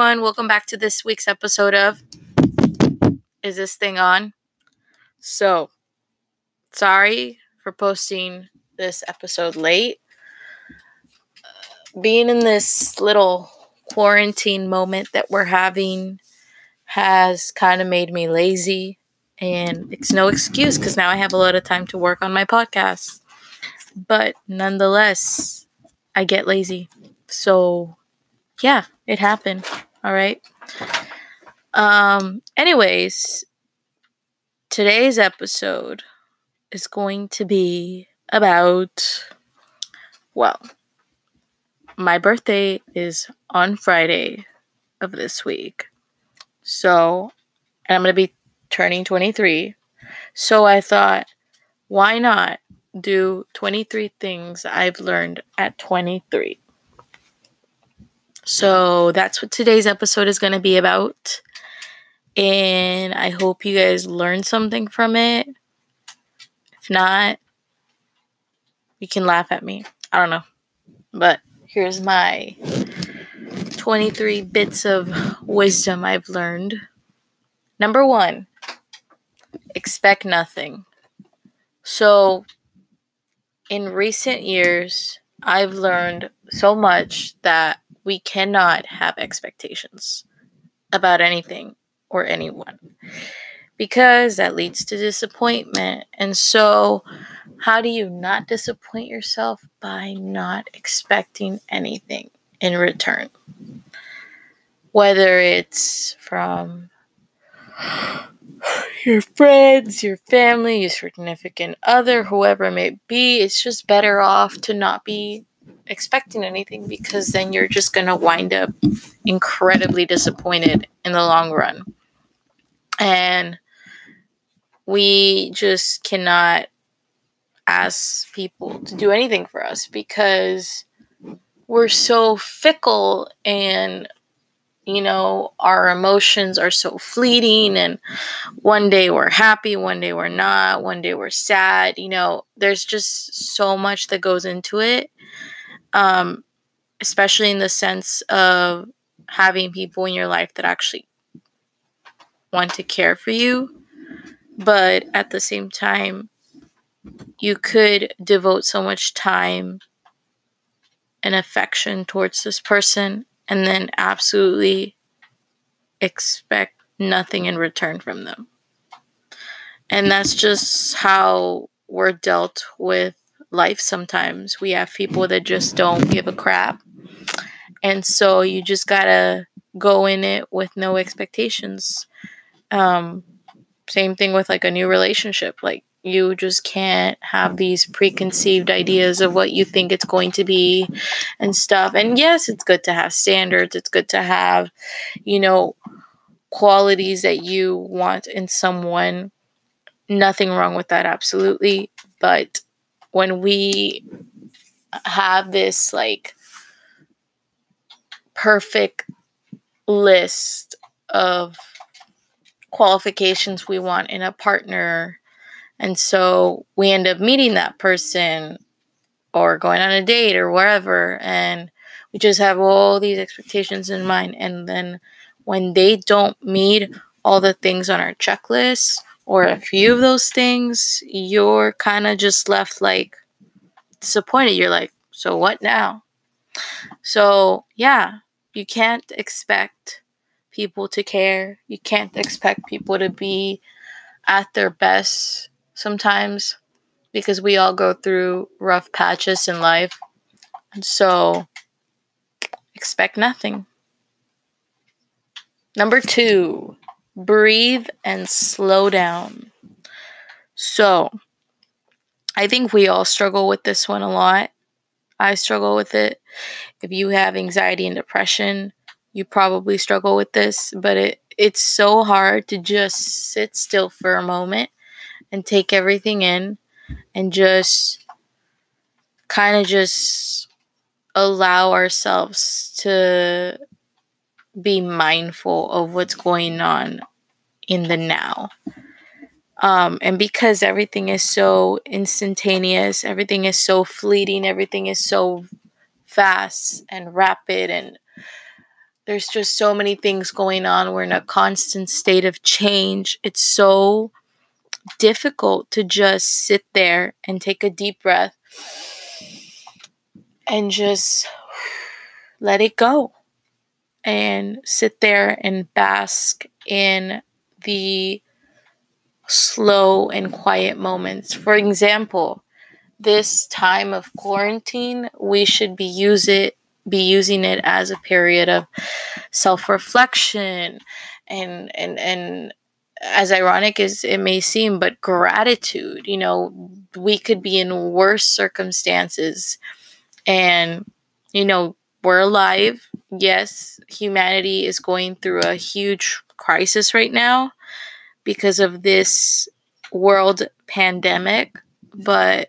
Everyone, welcome back to this week's episode of Is This Thing On? So, sorry for posting this episode late. Uh, being in this little quarantine moment that we're having has kind of made me lazy, and it's no excuse because now I have a lot of time to work on my podcast. But nonetheless, I get lazy. So, yeah, it happened. All right. Um anyways, today's episode is going to be about well, my birthday is on Friday of this week. So, and I'm going to be turning 23. So I thought, why not do 23 things I've learned at 23? So that's what today's episode is going to be about. And I hope you guys learned something from it. If not, you can laugh at me. I don't know. But here's my 23 bits of wisdom I've learned. Number one, expect nothing. So, in recent years, I've learned so much that we cannot have expectations about anything or anyone because that leads to disappointment. And so, how do you not disappoint yourself by not expecting anything in return? Whether it's from your friends, your family, your significant other, whoever it may be, it's just better off to not be expecting anything because then you're just going to wind up incredibly disappointed in the long run. And we just cannot ask people to do anything for us because we're so fickle and you know our emotions are so fleeting and one day we're happy one day we're not one day we're sad you know there's just so much that goes into it um, especially in the sense of having people in your life that actually want to care for you. But at the same time, you could devote so much time and affection towards this person and then absolutely expect nothing in return from them. And that's just how we're dealt with life sometimes. We have people that just don't give a crap. And so you just gotta go in it with no expectations. Um, same thing with like a new relationship. Like you just can't have these preconceived ideas of what you think it's going to be and stuff. And yes, it's good to have standards. It's good to have, you know, qualities that you want in someone. Nothing wrong with that, absolutely. But when we have this like perfect list of qualifications we want in a partner and so we end up meeting that person or going on a date or wherever and we just have all these expectations in mind and then when they don't meet all the things on our checklist or a few of those things, you're kind of just left like disappointed. You're like, so what now? So, yeah, you can't expect people to care. You can't expect people to be at their best sometimes because we all go through rough patches in life. And so, expect nothing. Number two, breathe and slow down. So, I think we all struggle with this one a lot. I struggle with it. If you have anxiety and depression, you probably struggle with this, but it it's so hard to just sit still for a moment and take everything in and just kind of just allow ourselves to be mindful of what's going on in the now. Um, and because everything is so instantaneous, everything is so fleeting, everything is so fast and rapid, and there's just so many things going on. We're in a constant state of change. It's so difficult to just sit there and take a deep breath and just let it go and sit there and bask in the slow and quiet moments. For example, this time of quarantine, we should be use it be using it as a period of self-reflection and and and as ironic as it may seem, but gratitude. You know, we could be in worse circumstances and you know, we're alive. Yes, humanity is going through a huge crisis right now because of this world pandemic, but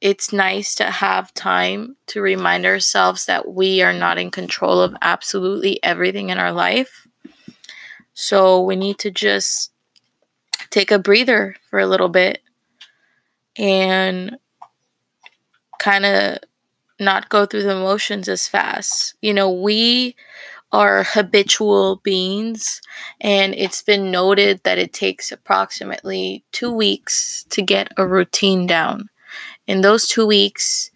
it's nice to have time to remind ourselves that we are not in control of absolutely everything in our life. So we need to just take a breather for a little bit and kind of not go through the motions as fast. You know, we are habitual beings, and it's been noted that it takes approximately two weeks to get a routine down. In those two weeks,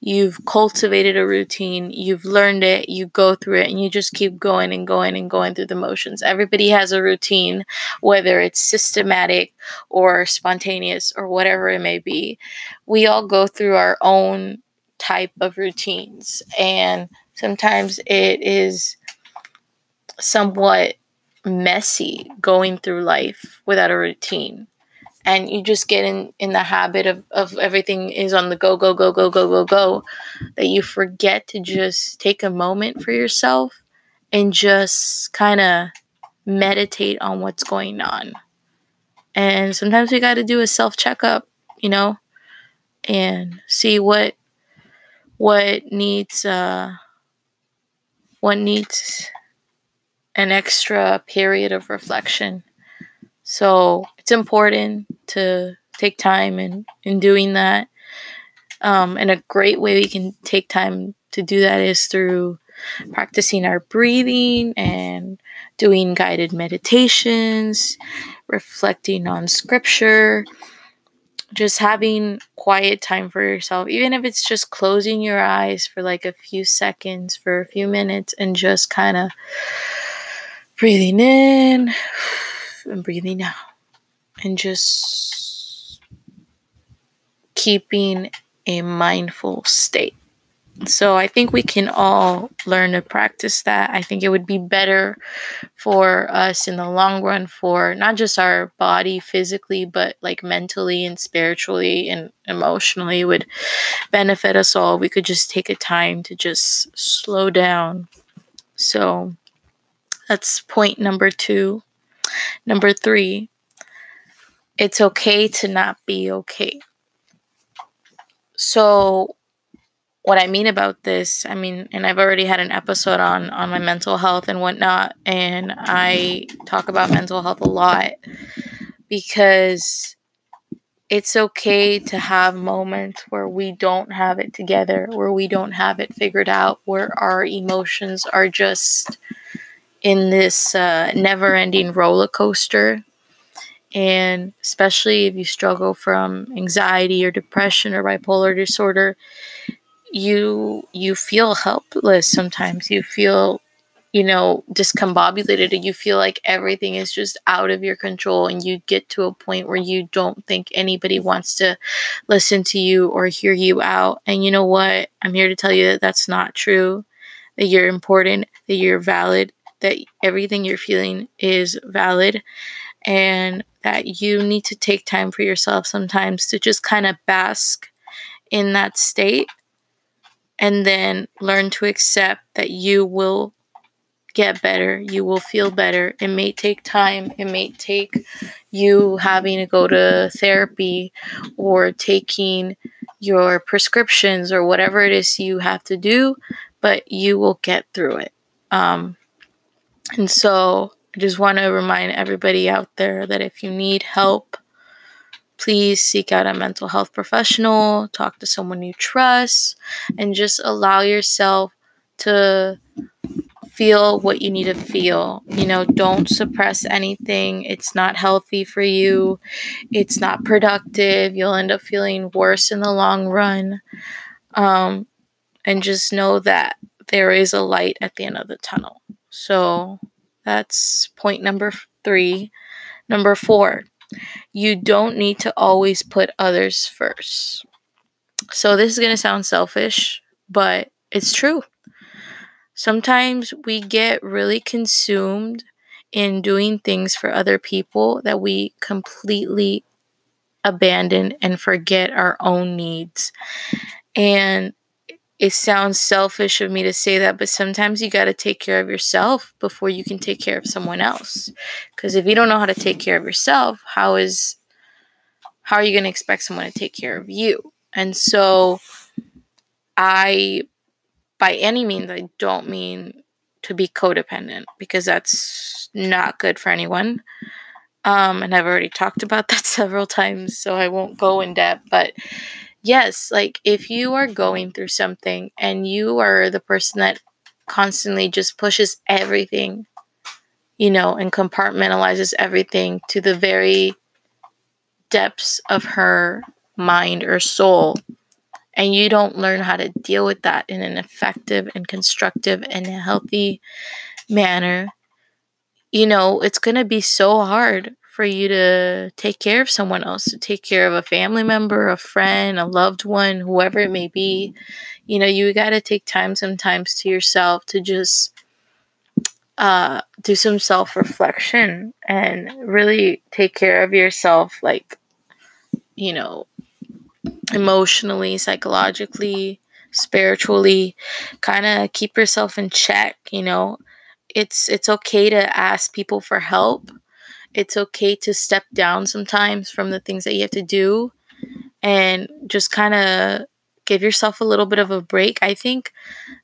you've cultivated a routine, you've learned it, you go through it, and you just keep going and going and going through the motions. Everybody has a routine, whether it's systematic or spontaneous or whatever it may be. We all go through our own type of routines. And sometimes it is somewhat messy going through life without a routine. And you just get in, in the habit of, of everything is on the go, go, go, go, go, go, go, that you forget to just take a moment for yourself and just kind of meditate on what's going on. And sometimes we got to do a self checkup, you know, and see what what needs uh, what needs an extra period of reflection. So it's important to take time in, in doing that. Um, and a great way we can take time to do that is through practicing our breathing and doing guided meditations, reflecting on scripture, just having quiet time for yourself, even if it's just closing your eyes for like a few seconds, for a few minutes, and just kind of breathing in and breathing out, and just keeping a mindful state. So I think we can all learn to practice that. I think it would be better for us in the long run for not just our body physically, but like mentally and spiritually and emotionally it would benefit us all. We could just take a time to just slow down. So that's point number 2. Number 3, it's okay to not be okay. So what I mean about this, I mean, and I've already had an episode on on my mental health and whatnot, and I talk about mental health a lot because it's okay to have moments where we don't have it together, where we don't have it figured out, where our emotions are just in this uh, never ending roller coaster. And especially if you struggle from anxiety or depression or bipolar disorder, you you feel helpless sometimes. You feel you know discombobulated and you feel like everything is just out of your control and you get to a point where you don't think anybody wants to listen to you or hear you out. And you know what? I'm here to tell you that that's not true that you're important that you're valid that everything you're feeling is valid and that you need to take time for yourself sometimes to just kind of bask in that state and then learn to accept that you will get better. You will feel better. It may take time. It may take you having to go to therapy or taking your prescriptions or whatever it is you have to do, but you will get through it. Um, and so I just want to remind everybody out there that if you need help, please seek out a mental health professional, talk to someone you trust, and just allow yourself to feel what you need to feel. You know, don't suppress anything. It's not healthy for you. It's not productive. You'll end up feeling worse in the long run. Um, and just know that there is a light at the end of the tunnel. So that's point number three. Number four, you don't need to always put others first. So this is going to sound selfish, but it's true. Sometimes we get really consumed in doing things for other people that we completely abandon and forget our own needs. And it sounds selfish of me to say that, but sometimes you got to take care of yourself before you can take care of someone else. Because if you don't know how to take care of yourself, how is how are you going to expect someone to take care of you? And so I by any means I don't mean to be codependent because that's not good for anyone. Um, and I've already talked about that several times, so I won't go in depth, but yes, like if you are going through something and you are the person that constantly just pushes everything, you know, and compartmentalizes everything to the very depths of her mind or soul, and you don't learn how to deal with that in an effective and constructive and healthy manner, you know, it's going to be so hard for you to take care of someone else, to take care of a family member, a friend, a loved one, whoever it may be. You know, you got to take time sometimes to yourself to just uh, do some self reflection and really take care of yourself, like, you know, emotionally, psychologically, spiritually, kind of keep yourself in check, you know. It's it's okay to ask people for help it's okay to step down sometimes from the things that you have to do and just kind of give yourself a little bit of a break. I think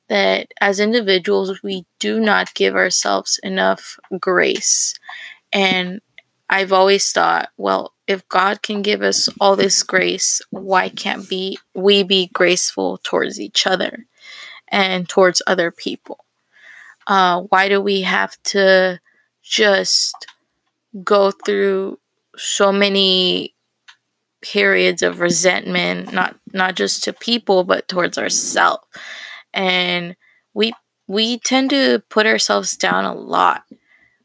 that as individuals, we do not give ourselves enough grace. And I've always thought, well, if God can give us all this grace, why can't be we be graceful towards each other and towards other people? Uh, why do we have to just go through so many periods of resentment not not just to people but towards ourselves and we we tend to put ourselves down a lot.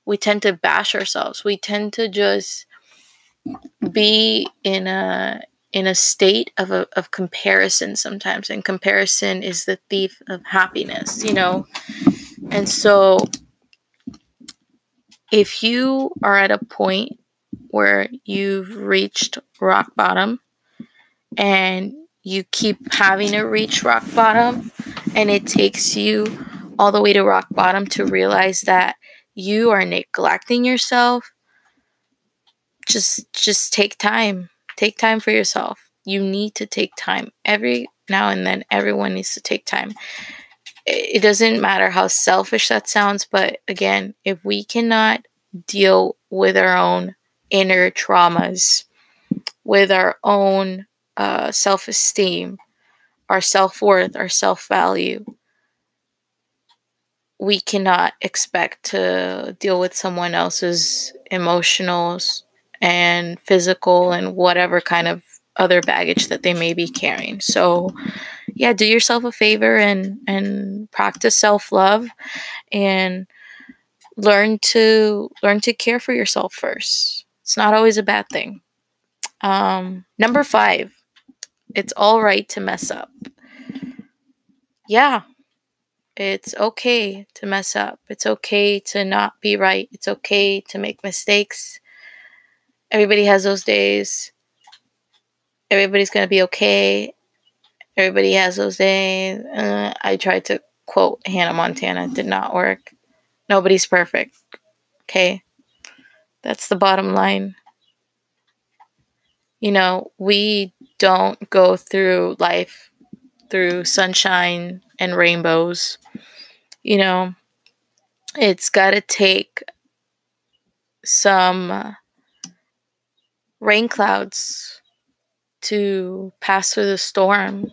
We tend to bash ourselves. We tend to just be in a in a state of a, of comparison sometimes and comparison is the thief of happiness you know? And so if you are at a point where you've reached rock bottom and you keep having to reach rock bottom and it takes you all the way to rock bottom to realize that you are neglecting yourself just just take time. Take time for yourself. You need to take time. Every now and then everyone needs to take time it doesn't matter how selfish that sounds, but again, if we cannot deal with our own inner traumas, with our own uh, self esteem, our self worth, our self value, we cannot expect to deal with someone else's emotionals and physical and whatever kind of other baggage that they may be carrying. So, yeah, do yourself a favor and and practice self-love and learn to learn to care for yourself first. It's not always a bad thing. Um, number 5. It's all right to mess up. Yeah. It's okay to mess up. It's okay to not be right. It's okay to make mistakes. Everybody has those days everybody's going to be okay. Everybody has those days. Uh, I tried to quote Hannah Montana, did not work. Nobody's perfect. Okay? That's the bottom line. You know, we don't go through life through sunshine and rainbows. You know, it's got to take some rain clouds to pass through the storm.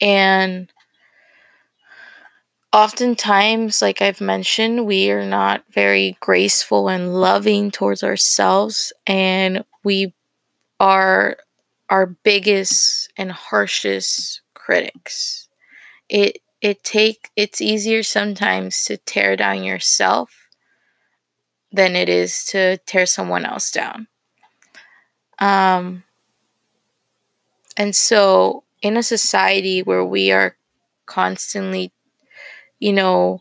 And oftentimes, like I've mentioned, we are not very graceful and loving towards ourselves, and we are our biggest and harshest critics. It it take it's easier sometimes to tear down yourself than it is to tear someone else down. Um and so in a society where we are constantly you know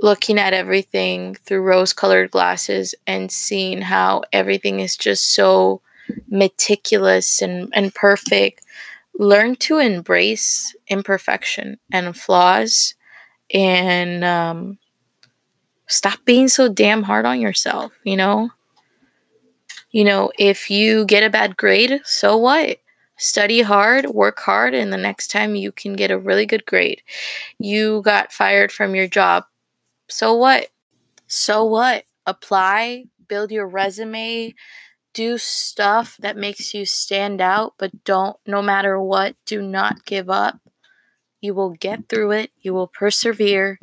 looking at everything through rose colored glasses and seeing how everything is just so meticulous and, and perfect learn to embrace imperfection and flaws and um, stop being so damn hard on yourself, you know? You know, if you get a bad grade, so what? Study hard, work hard, and the next time you can get a really good grade. You got fired from your job. So what? So what? Apply, build your resume, do stuff that makes you stand out, but don't, no matter what, do not give up. You will get through it, you will persevere.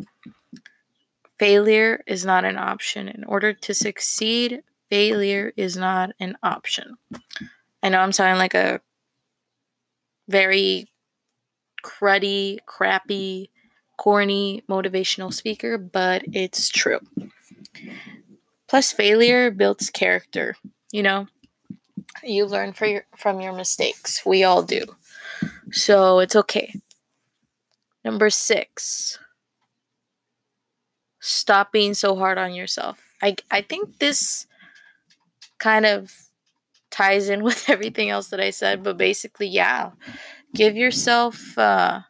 Failure is not an option. In order to succeed, failure is not an option. I know I'm sounding like a very cruddy, crappy, corny motivational speaker, but it's true. Plus, failure builds character. You know, you learn your, from your mistakes. We all do. So it's okay. Number six, stop being so hard on yourself. I, I think this kind of ties in with everything else that I said, but basically, yeah, give yourself uh,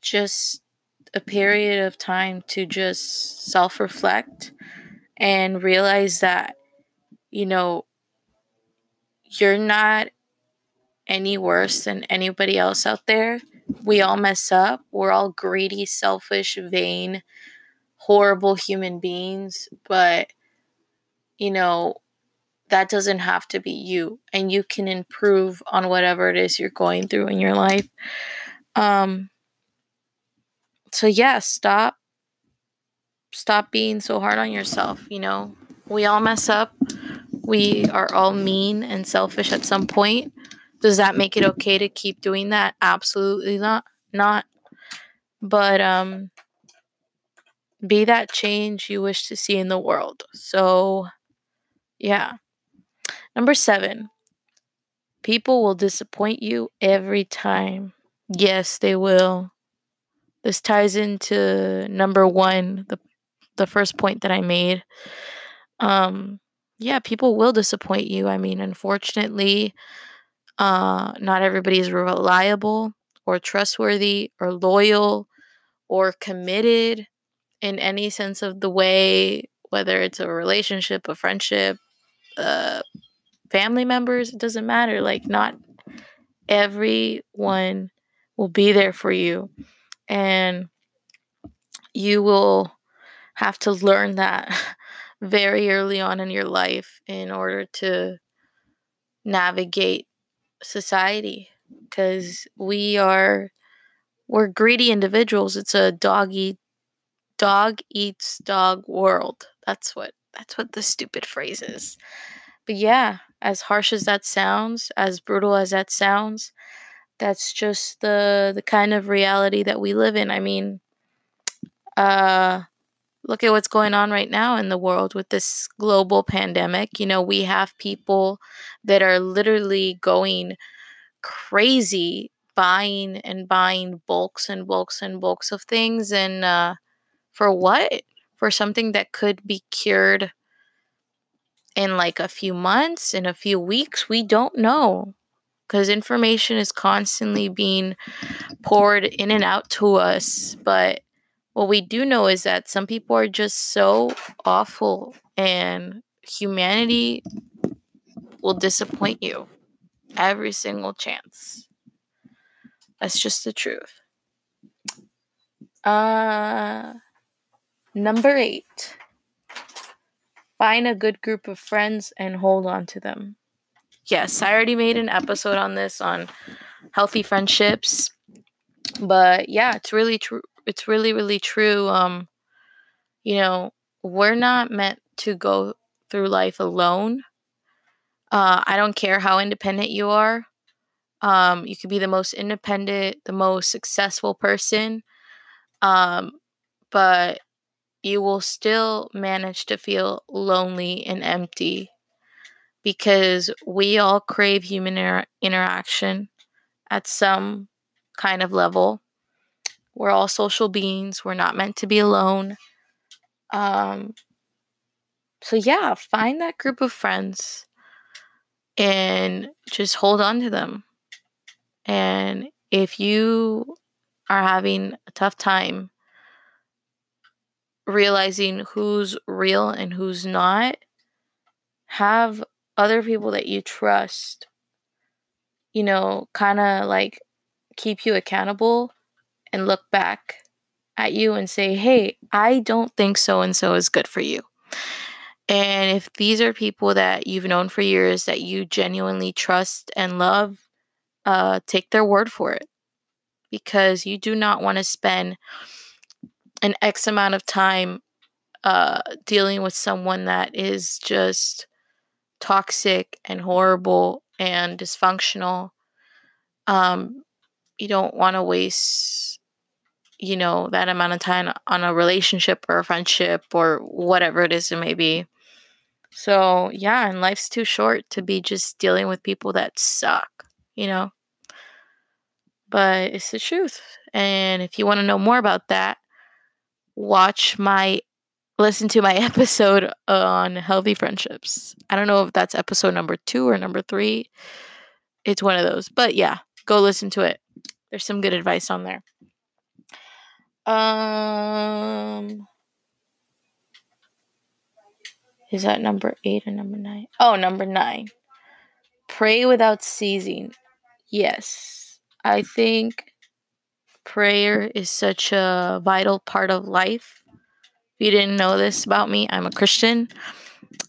just a period of time to just self reflect and realize that you know, you're not any worse than anybody else out there. We all mess up. We're all greedy, selfish, vain, horrible human beings. But, you know, that doesn't have to be you. And you can improve on whatever it is you're going through in your life. Um, so, yeah, stop. Stop being so hard on yourself. You know, we all mess up we are all mean and selfish at some point. Does that make it okay to keep doing that? Absolutely not. Not. But um be that change you wish to see in the world. So yeah. Number 7. People will disappoint you every time. Yes, they will. This ties into number 1, the the first point that I made. Um yeah, people will disappoint you. I mean, unfortunately, uh, not everybody is reliable or trustworthy or loyal or committed in any sense of the way, whether it's a relationship, a friendship, uh, family members, it doesn't matter. Like, not everyone will be there for you. And you will have to learn that very early on in your life in order to navigate society because we are we're greedy individuals it's a dog eat dog eats dog world that's what that's what the stupid phrase is but yeah as harsh as that sounds as brutal as that sounds that's just the the kind of reality that we live in i mean uh look at what's going on right now in the world with this global pandemic. You know, we have people that are literally going crazy buying and buying bulks and bulks and bulks of things and uh, for what? For something that could be cured in like a few months, in a few weeks, we don't know. Because information is constantly being poured in and out to us, but what we do know is that some people are just so awful and humanity will disappoint you every single chance. That's just the truth. Uh number 8. Find a good group of friends and hold on to them. Yes, I already made an episode on this on healthy friendships. But yeah, it's really true it's really really true. Um, you know, we're not meant to go through life alone. Uh, I don't care how independent you are. Um, you could be the most independent, the most successful person, um, but you will still manage to feel lonely and empty because we all crave human inter- interaction at some kind of level. We're all social beings. We're not meant to be alone. Um, so, yeah, find that group of friends and just hold on to them. And if you are having a tough time realizing who's real and who's not, have other people that you trust, you know, kind of like keep you accountable and look back at you and say, hey, I don't think so and so is good for you. And if these are people that you've known for years that you genuinely trust and love, uh, take their word for it because you do not want to spend an X amount of time uh, dealing with someone that is just toxic and horrible and dysfunctional. Um, you don't want to waste, you know, that amount of time on a relationship or a friendship or whatever it is it may be. So, yeah, and life's too short to be just dealing with people that suck, you know? But it's the truth. And if you want to know more about that, watch my listen to my episode on healthy friendships. I don't know if that's episode number 2 or number 3. It's one of those. But yeah, go listen to it. There's some good advice on there. Um Is that number 8 or number 9? Oh, number 9. Pray without ceasing. Yes. I think prayer is such a vital part of life. If you didn't know this about me, I'm a Christian.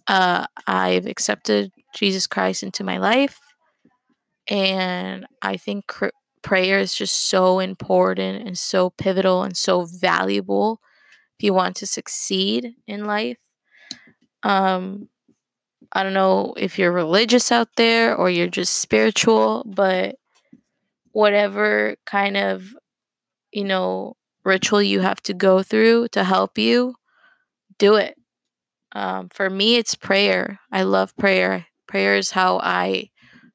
Uh, I've accepted Jesus Christ into my life. And I think cr- prayer is just so important and so pivotal and so valuable if you want to succeed in life. Um, I don't know if you're religious out there or you're just spiritual, but whatever kind of you know, ritual you have to go through to help you, do it. Um, for me, it's prayer. I love prayer. Prayer is how I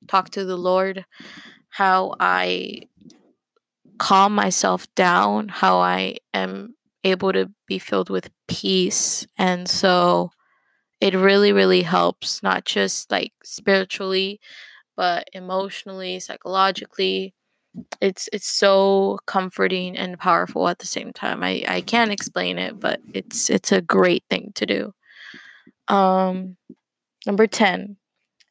talk to the Lord, how I calm myself down, how I am able to be filled with peace. And so it really, really helps, not just like spiritually, but emotionally, psychologically, it's it's so comforting and powerful at the same time. I I can't explain it, but it's it's a great thing to do. Um number 10.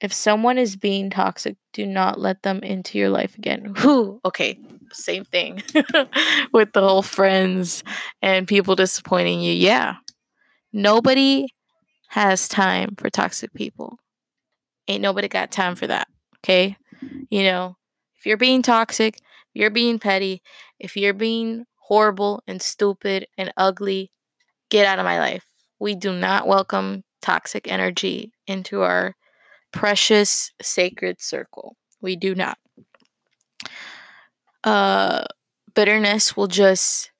If someone is being toxic, do not let them into your life again. Whew, okay, same thing with the whole friends and people disappointing you. Yeah. Nobody has time for toxic people. Ain't nobody got time for that. Okay? You know, if you're being toxic, if you're being petty, if you're being horrible and stupid and ugly, get out of my life. We do not welcome toxic energy into our precious sacred circle. We do not. Uh, bitterness will just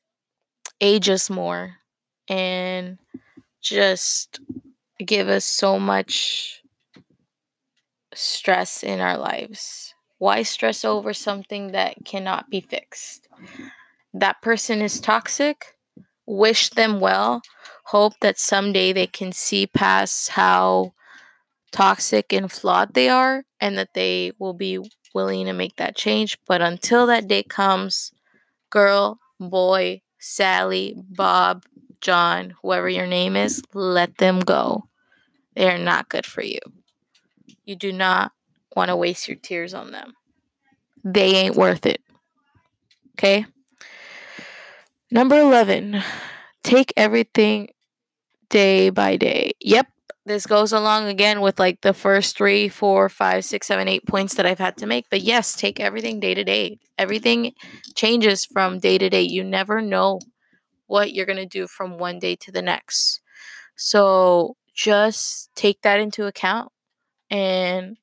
age us more and just give us so much stress in our lives. Why stress over something that cannot be fixed? That person is toxic. Wish them well. Hope that someday they can see past how toxic and flawed they are and that they will be willing to make that change. But until that day comes, girl, boy, Sally, Bob, John, whoever your name is, let them go. They are not good for you. You do not want to waste your tears on them. They ain't worth it. Okay? Number 11, take everything day by day. Yep, this goes along again with like the first three, four, five, six, seven, eight points that I've had to make. But yes, take everything day to day. Everything changes from day to day. You never know what you're going to do from one day to the next. So just take that into account. And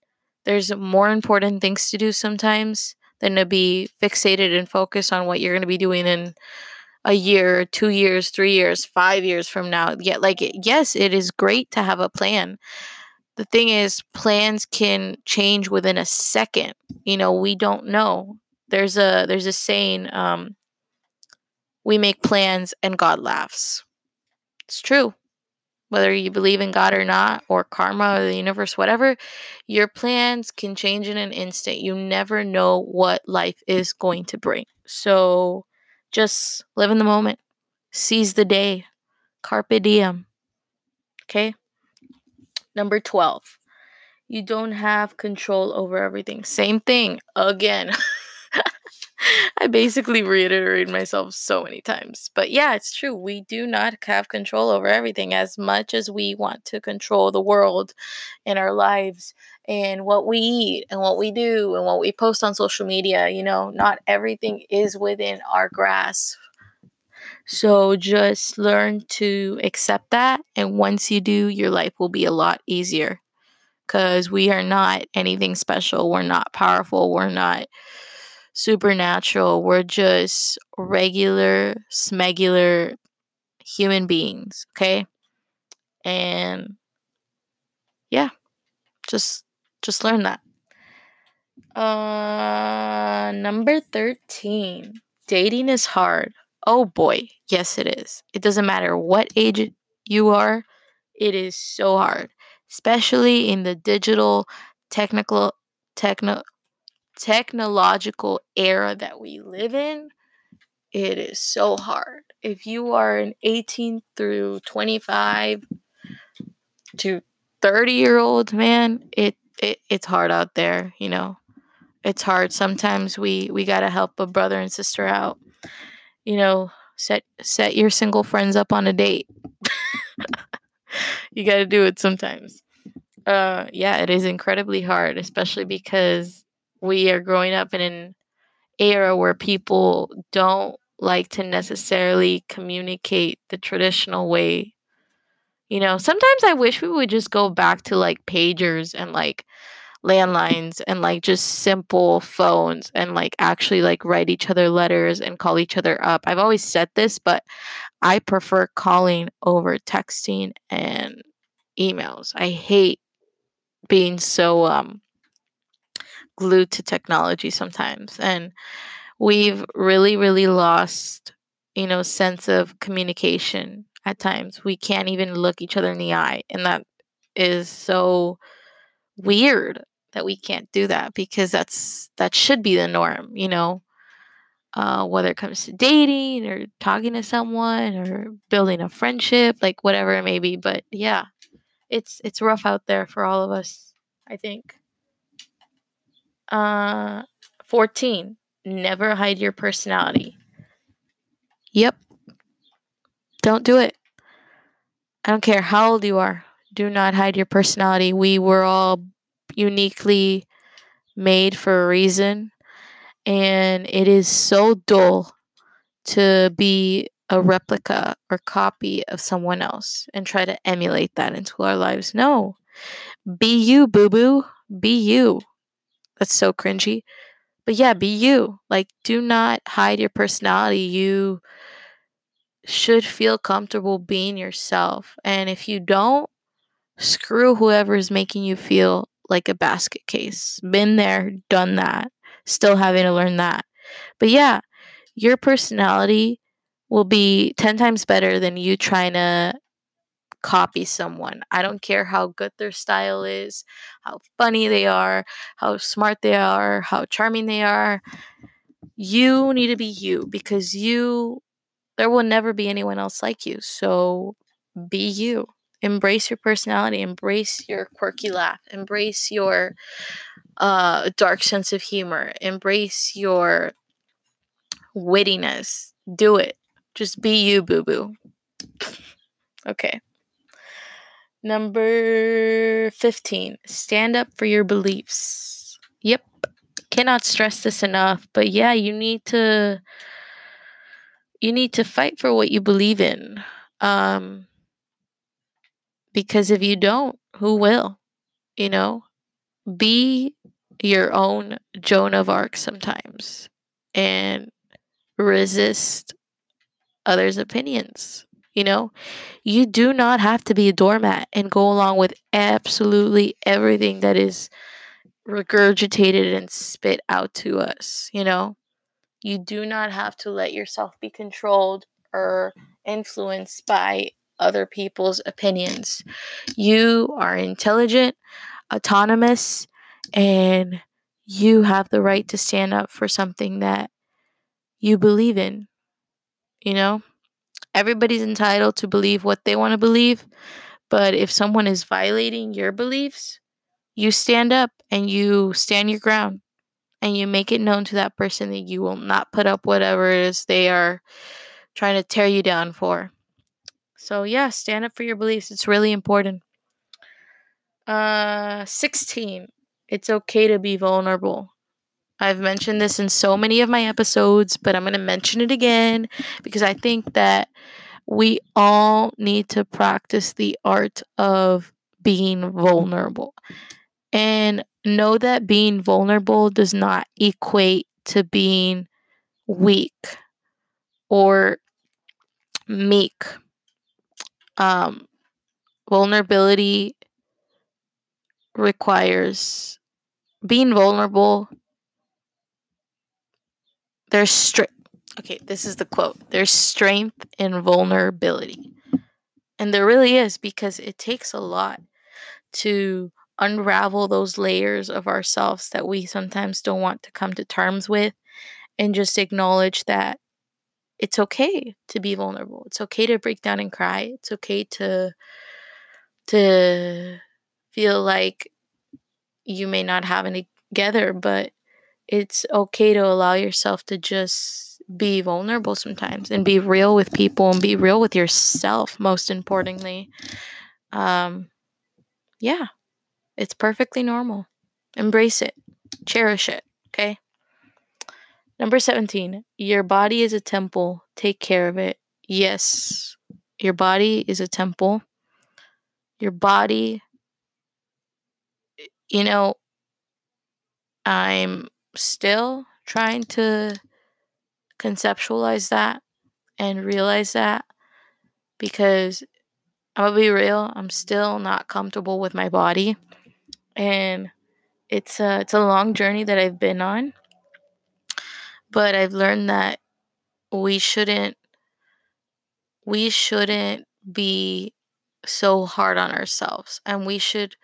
there's more important things to do sometimes than to be fixated and focused on what you're going to be doing in a year, two years, three years, five years from now. Yet, like, yes, it is great to have a plan. The thing is, plans can change within a second. You know, we don't know. There's a there's a saying, um, we make plans and God laughs. It's true. Whether you believe in God or not, or karma or the universe, whatever, your plans can change in an instant. You never know what life is going to bring. So just live in the moment, seize the day, carpe diem. Okay? Number 12, you don't have control over everything. Same thing again. I basically reiterate myself so many times. But yeah, it's true. We do not have control over everything as much as we want to control the world and our lives and what we eat and what we do and what we post on social media. You know, not everything is within our grasp. So just learn to accept that. And once you do, your life will be a lot easier because we are not anything special. We're not powerful. We're not supernatural. We're just regular, smegular human beings, okay? And yeah, just just learn that. Uh number 13. Dating is hard. Oh boy, yes it is. It doesn't matter what age you are, it is so hard, especially in the digital technical techno technological era that we live in, it is so hard. If you are an 18 through 25 to 30 year old man, it, it it's hard out there, you know. It's hard. Sometimes we we got to help a brother and sister out. You know, set set your single friends up on a date. you got to do it sometimes. Uh yeah, it is incredibly hard, especially because we are growing up in an era where people don't like to necessarily communicate the traditional way. You know, sometimes I wish we would just go back to like pagers and like landlines and like just simple phones and like actually like write each other letters and call each other up. I've always said this, but I prefer calling over texting and emails. I hate being so um glued to technology sometimes and we've really really lost you know sense of communication at times. We can't even look each other in the eye and that is so weird that we can't do that because that's that should be the norm you know? Uh, whether it comes to dating or talking to someone or building a friendship like whatever it may be but yeah it's it's rough out there for all of us i think uh, 14. Never hide your personality. Yep. Don't do it. I don't care how old you are. Do not hide your personality. We were all uniquely made for a reason. And it is so dull to be a replica or copy of someone else and try to emulate that into our lives. No. Be you, boo boo. Be you. That's so cringy. But yeah, be you. Like, do not hide your personality. You should feel comfortable being yourself. And if you don't, screw whoever is making you feel like a basket case. Been there, done that, still having to learn that. But yeah, your personality will be 10 times better than you trying to copy someone. I don't care how good their style is, how funny they are, how smart they are, how charming they are. You need to be you because you, there will never be anyone else like you. So be you. Embrace your personality, embrace your quirky laugh, embrace your uh, dark sense of humor, embrace your wittiness. Do it. Just be you, boo boo. Okay. Number 15, stand up for your beliefs. Yep. Cannot stress this enough, but yeah, you need to you need to fight for what you believe in. Um, because if you don't, who will? You know, be your own Joan of Arc sometimes and resist others' opinions. You know, you do not have to be a doormat and go along with absolutely everything that is regurgitated and spit out to us. You know, you do not have to let yourself be controlled or influenced by other people's opinions. You are intelligent, autonomous, and you have the right to stand up for something that you believe in. You know, everybody's entitled to believe what they want to believe, but if someone is violating your beliefs, you stand up and you stand your ground and you make it known to that person that you will not put up whatever it is they are trying to tear you down for. So, yeah, stand up for your beliefs. It's really important. Uh 16. It's okay to be vulnerable. I've mentioned this in so many of my episodes, but I'm going to mention it again because I think that we all need to practice the art of being vulnerable. And know that being vulnerable does not equate to being weak or meek. Um, vulnerability requires being vulnerable. There's strength. Okay, this is the quote. There's strength in vulnerability. And there really is because it takes a lot to unravel those layers of ourselves that we sometimes don't want to come to terms with and just acknowledge that it's okay to be vulnerable. It's okay to break down and cry. It's okay to to feel like you may not have any together, but it's okay to allow yourself to just be vulnerable sometimes and be real with people and be real with yourself most importantly. Um yeah. It's perfectly normal. Embrace it. Cherish it, okay? Number 17. Your body is a temple. Take care of it. Yes. Your body is a temple. Your body you know, I'm still trying to conceptualize that and realize that because I'm gonna be real, I'm still not comfortable with my body. And it's a it's a long journey that I've been on. But I've learned that we shouldn't we shouldn't be so hard on ourselves and we should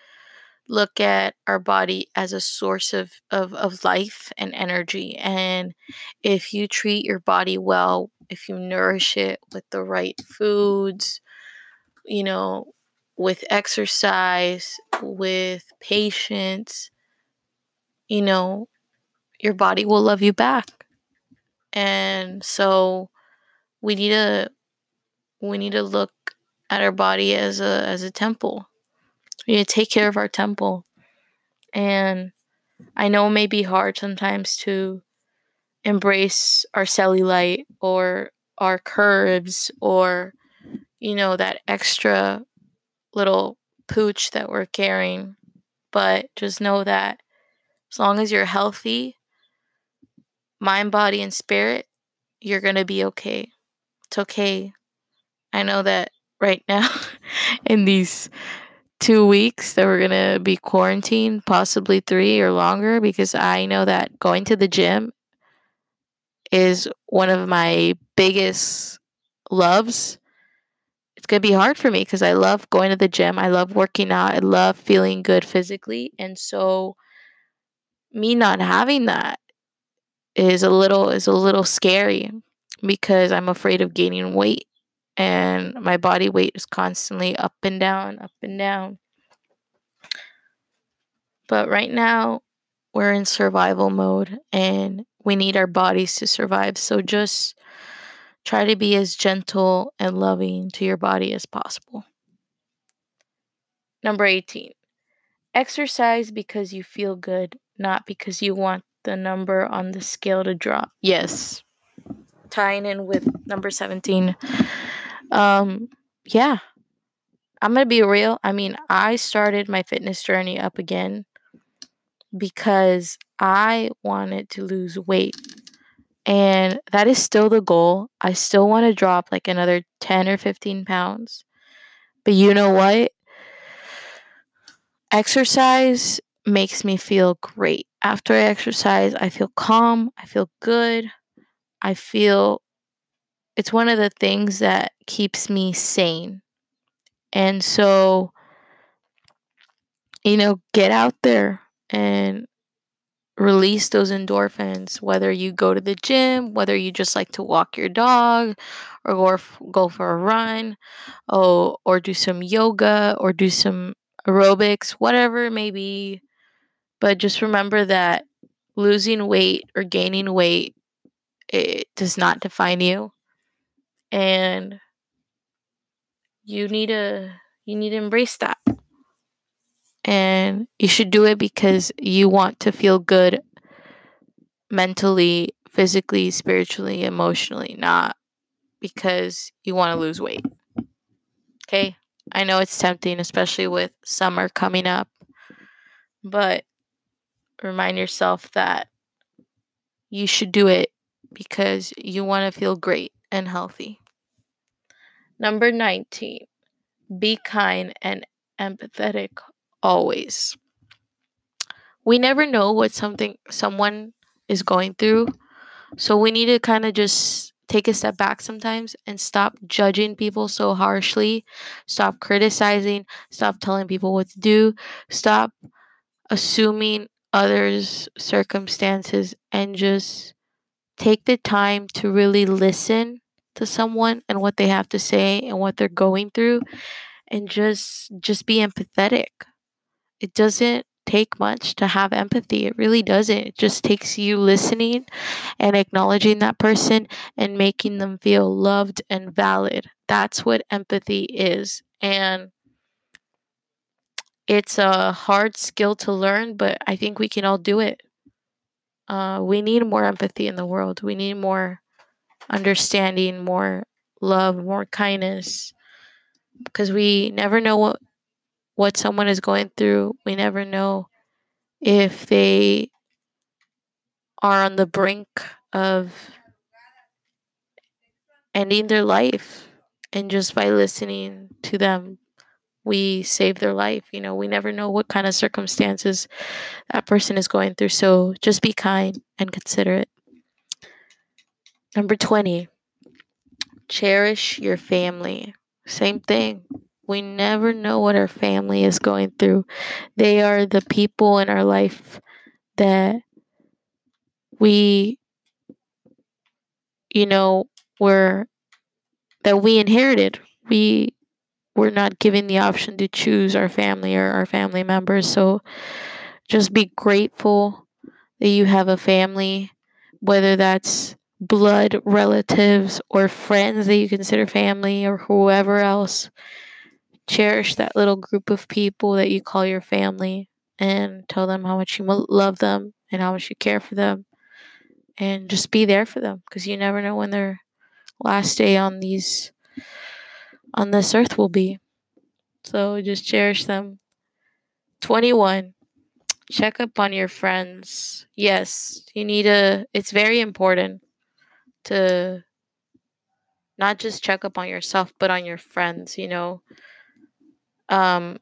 look at our body as a source of, of, of life and energy. And if you treat your body well, if you nourish it with the right foods, you know, with exercise, with patience, you know, your body will love you back. And so we need to we need to look at our body as a as a temple we need to take care of our temple. And I know it may be hard sometimes to embrace our cellulite or our curves or, you know, that extra little pooch that we're carrying. But just know that as long as you're healthy, mind, body, and spirit, you're going to be okay. It's okay. I know that right now in these two weeks that we're going to be quarantined, possibly three or longer, because I know that going to the gym is one of my biggest loves. It's going to be hard for me because I love going to the gym. I love working out. I love feeling good physically. And so me not having that is a little is a little scary because I'm afraid of gaining weight and my body weight is constantly up and down, up and down. But right now, we're in survival mode and we need our bodies to survive. So just try to be as gentle and loving to your body as possible. Number 18. Exercise because you feel good, not because you want the number on the scale to drop. Yes. tying in with number 17. Um, yeah. I'm to be real. I mean, I started my fitness journey up again because I wanted to lose weight. And that is still the goal. I still want to drop like another 10 or 15 pounds. But you know what? Exercise makes me feel great. After I exercise, I feel calm, I feel good. I feel it's one of the things that keeps me sane. And so, you know, get out there and release those endorphins, whether you go to the gym, whether you just like to walk your dog or go, go for a run, or, or do some yoga or do some aerobics, whatever it may be. But just remember that losing weight or gaining weight it does not define you and you need to you need to embrace that and you should do it because you want to feel good mentally, physically, spiritually, emotionally, not because you want to lose weight. Okay? I know it's tempting, especially with summer coming up, but remind yourself that you should do it because you want to feel great and healthy. Number 19, be kind and empathetic always. We never know what something someone is going through. So we need to kind of just take a step back sometimes and stop judging people so harshly. Stop criticizing, stop telling people what to do, stop assuming others' circumstances and just take the time to really listen to someone and what they have to say and what they're going through and just just be empathetic it doesn't take much to have empathy. It really doesn't. It just takes you listening and acknowledging that person and making them feel loved and valid. That's what empathy is. And it's a hard skill to learn, but I think we can all do it. Uh, we need more empathy in the world. We need more understanding, more love, more kindness, because we never know what what someone is going through. We never know if they are on the brink of ending their life. And just by listening to them, we save their life. You know, we never know what kind of circumstances that person is going through. So just be kind and considerate. Number 20, cherish your family. Same thing. We never know what our family is going through. They are the people in our life that we, you know, were, that we inherited. We were not given the option to choose our family or our family members. So just be grateful that you have a family, whether that's blood relatives or friends that you consider family or whoever else cherish that little group of people that you call your family and tell them how much you love them and how much you care for them and just be there for them because you never know when their last day on these on this earth will be. So just cherish them. 21 check up on your friends. Yes you need a, it's very important to not just check up on yourself but on your friends you know um,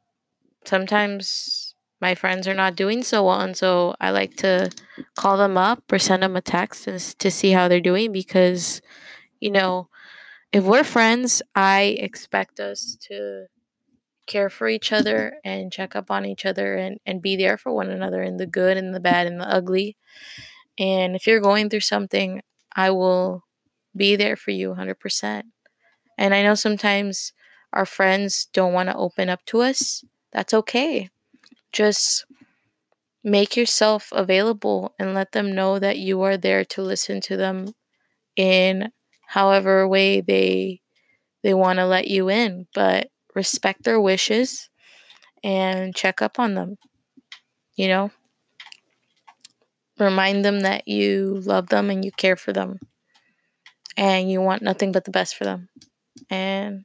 sometimes my friends are not doing so well, and so I like to call them up or send them a text to see how they're doing because, you know, if we're friends, I expect us to care for each other and check up on each other and, and be there for one another in the good and the bad and the ugly. And if you're going through something, I will be there for you 100%. And I know sometimes our friends don't want to open up to us, that's okay. Just make yourself available and let them know that you are there to listen to them in however way they they want to let you in, but respect their wishes and check up on them. You know? Remind them that you love them and you care for them. and you want nothing but the best for them. And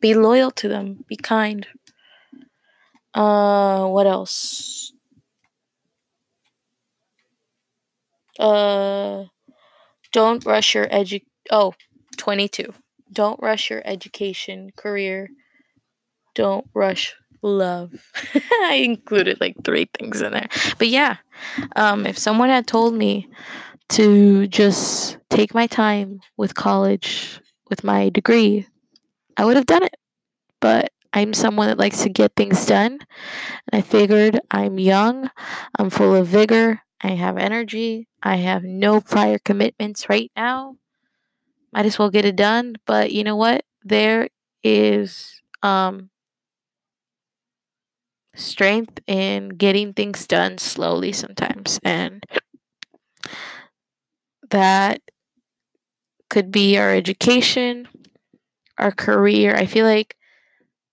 be loyal to them, be kind. Uh, what else? Uh, don't rush your edu. Oh, 22. Don't rush your education, career. Don't rush love. I included like three things in there. But yeah, um, if someone had told me to just take my time with college, with my degree, I would have done it. But I'm someone that likes to get things done. And I figured I'm young, I'm full of vigor, I have energy, I have no prior commitments right now. Might as well get it done. But you know what? There is um, strength in getting things done slowly sometimes. And that could be our education, our career. I feel like,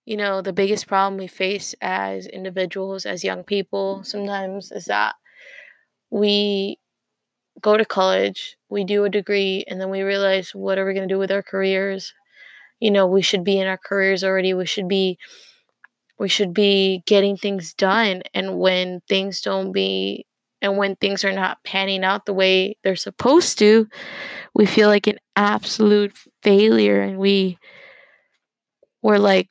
you know, the biggest problem we face as individuals, as young people, sometimes is that we go to college, we do a degree, and then we realize what are we going to do with our careers? You know, we should be in our careers already. We should be we should be getting things done and when things don't be and when things are not panning out the way they're supposed to, we feel like an absolute failure and we we're like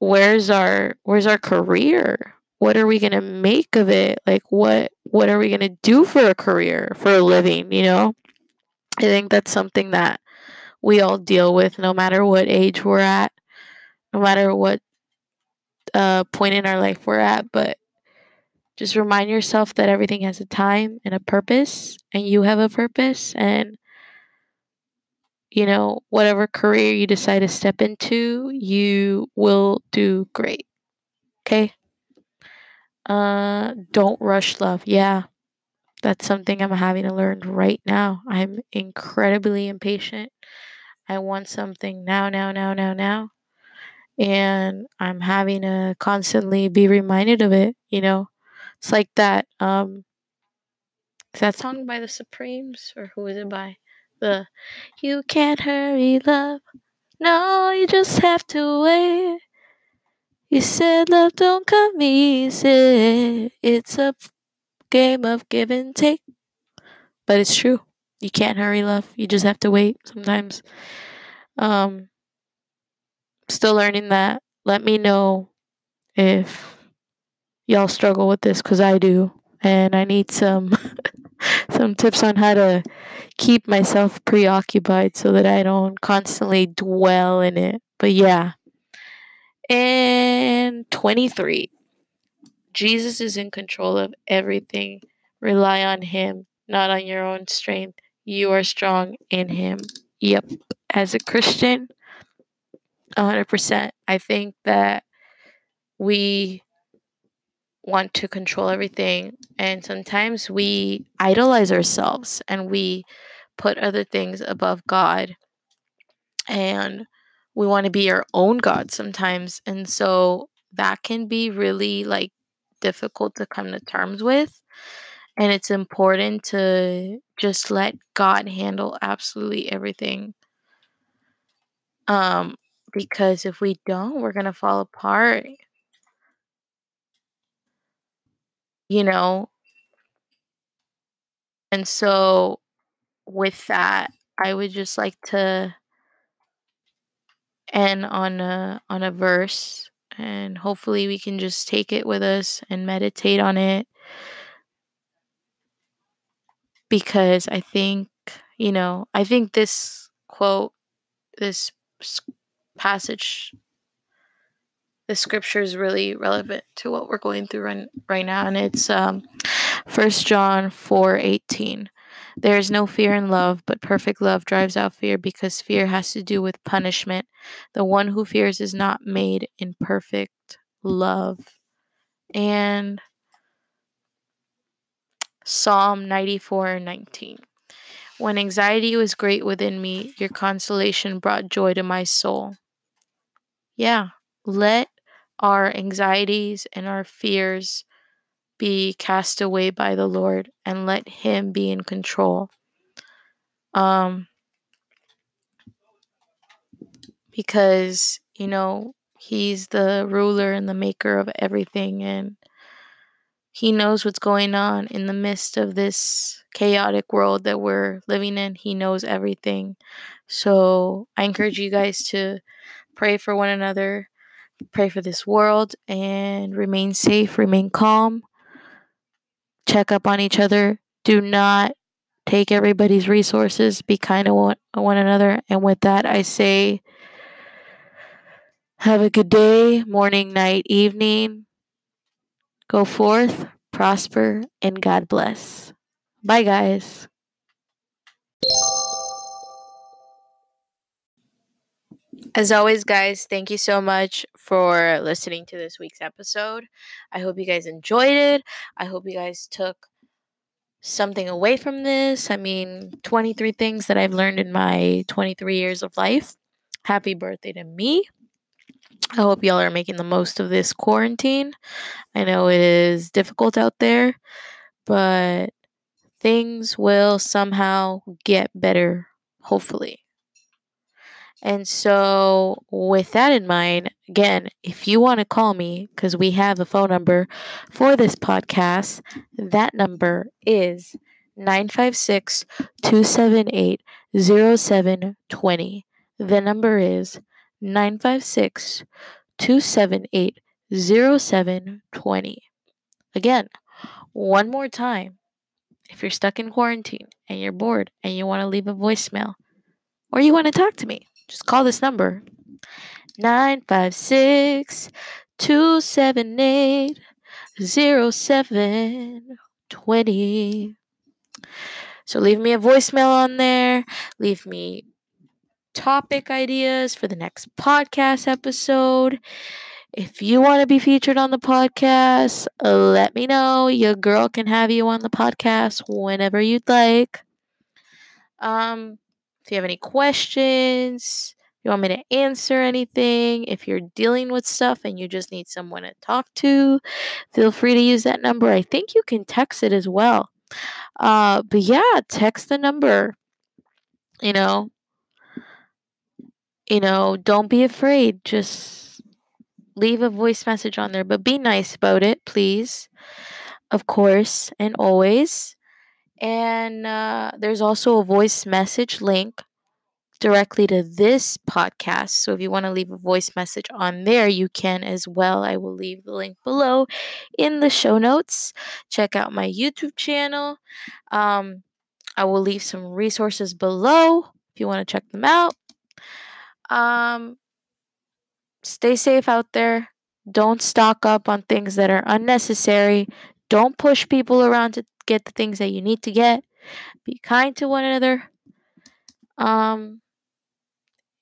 where's our where's our career? What are we going to make of it? Like what what are we going to do for a career, for a living, you know? I think that's something that we all deal with no matter what age we're at, no matter what uh, point in our life we're at. But just remind yourself that everything has a time and a purpose, and you have a purpose. And, you know, whatever career you decide to step into, you will do great. Okay? Uh, don't rush love. Yeah, that's something I'm having to learn right now. I'm incredibly impatient. I want something now, now, now, now, now. And I'm having to constantly be reminded of it, you know. It's like that um is that song by the Supremes or who is it by? The You Can't Hurry Love. No, you just have to wait. You said love don't come easy. It's a game of give and take. But it's true. You can't hurry love. You just have to wait sometimes. Um still learning that. Let me know if y'all struggle with this cuz I do and I need some some tips on how to keep myself preoccupied so that I don't constantly dwell in it. But yeah. And 23. Jesus is in control of everything. Rely on Him, not on your own strength. You are strong in Him. Yep. As a Christian, 100%. I think that we want to control everything, and sometimes we idolize ourselves and we put other things above God. And we want to be our own God sometimes. And so that can be really like difficult to come to terms with. And it's important to just let God handle absolutely everything. Um, because if we don't, we're going to fall apart. You know? And so with that, I would just like to end on a on a verse and hopefully we can just take it with us and meditate on it because I think, you know, I think this quote, this passage, the scripture is really relevant to what we're going through right, right now. And it's um, 1 John 4 18. There is no fear in love, but perfect love drives out fear because fear has to do with punishment. The one who fears is not made in perfect love. And Psalm 94 19. When anxiety was great within me, your consolation brought joy to my soul. Yeah, let our anxieties and our fears be cast away by the Lord and let Him be in control. Um, because, you know, he's the ruler and the maker of everything and he knows what's going on in the midst of this chaotic world that we're living in. He knows everything. So I encourage you guys to pray for one another, pray for this world, and remain safe, remain calm, check up on each other. Do not take everybody's resources, be kind to one, one another. And with that, I say, have a good day, morning, night, evening. Go forth, prosper, and God bless. Bye, guys. As always, guys, thank you so much for listening to this week's episode. I hope you guys enjoyed it. I hope you guys took something away from this. I mean, 23 things that I've learned in my 23 years of life. Happy birthday to me. I hope y'all are making the most of this quarantine. I know it is difficult out there, but things will somehow get better, hopefully. And so, with that in mind, again, if you want to call me, because we have a phone number for this podcast, that number is 956 278 0720. The number is 956 278 0720. Again, one more time. If you're stuck in quarantine and you're bored and you want to leave a voicemail or you want to talk to me, just call this number 956 278 0720. So leave me a voicemail on there. Leave me topic ideas for the next podcast episode. If you want to be featured on the podcast, let me know. Your girl can have you on the podcast whenever you'd like. Um, if you have any questions, you want me to answer anything, if you're dealing with stuff and you just need someone to talk to, feel free to use that number. I think you can text it as well. Uh, but yeah, text the number. You know, you know, don't be afraid. Just leave a voice message on there, but be nice about it, please. Of course, and always. And uh, there's also a voice message link directly to this podcast. So if you want to leave a voice message on there, you can as well. I will leave the link below in the show notes. Check out my YouTube channel. Um, I will leave some resources below if you want to check them out. Um, stay safe out there. Don't stock up on things that are unnecessary. Don't push people around to get the things that you need to get. Be kind to one another. Um,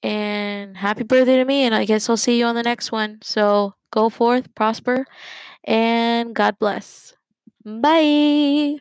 and happy birthday to me. And I guess I'll see you on the next one. So go forth, prosper, and God bless. Bye.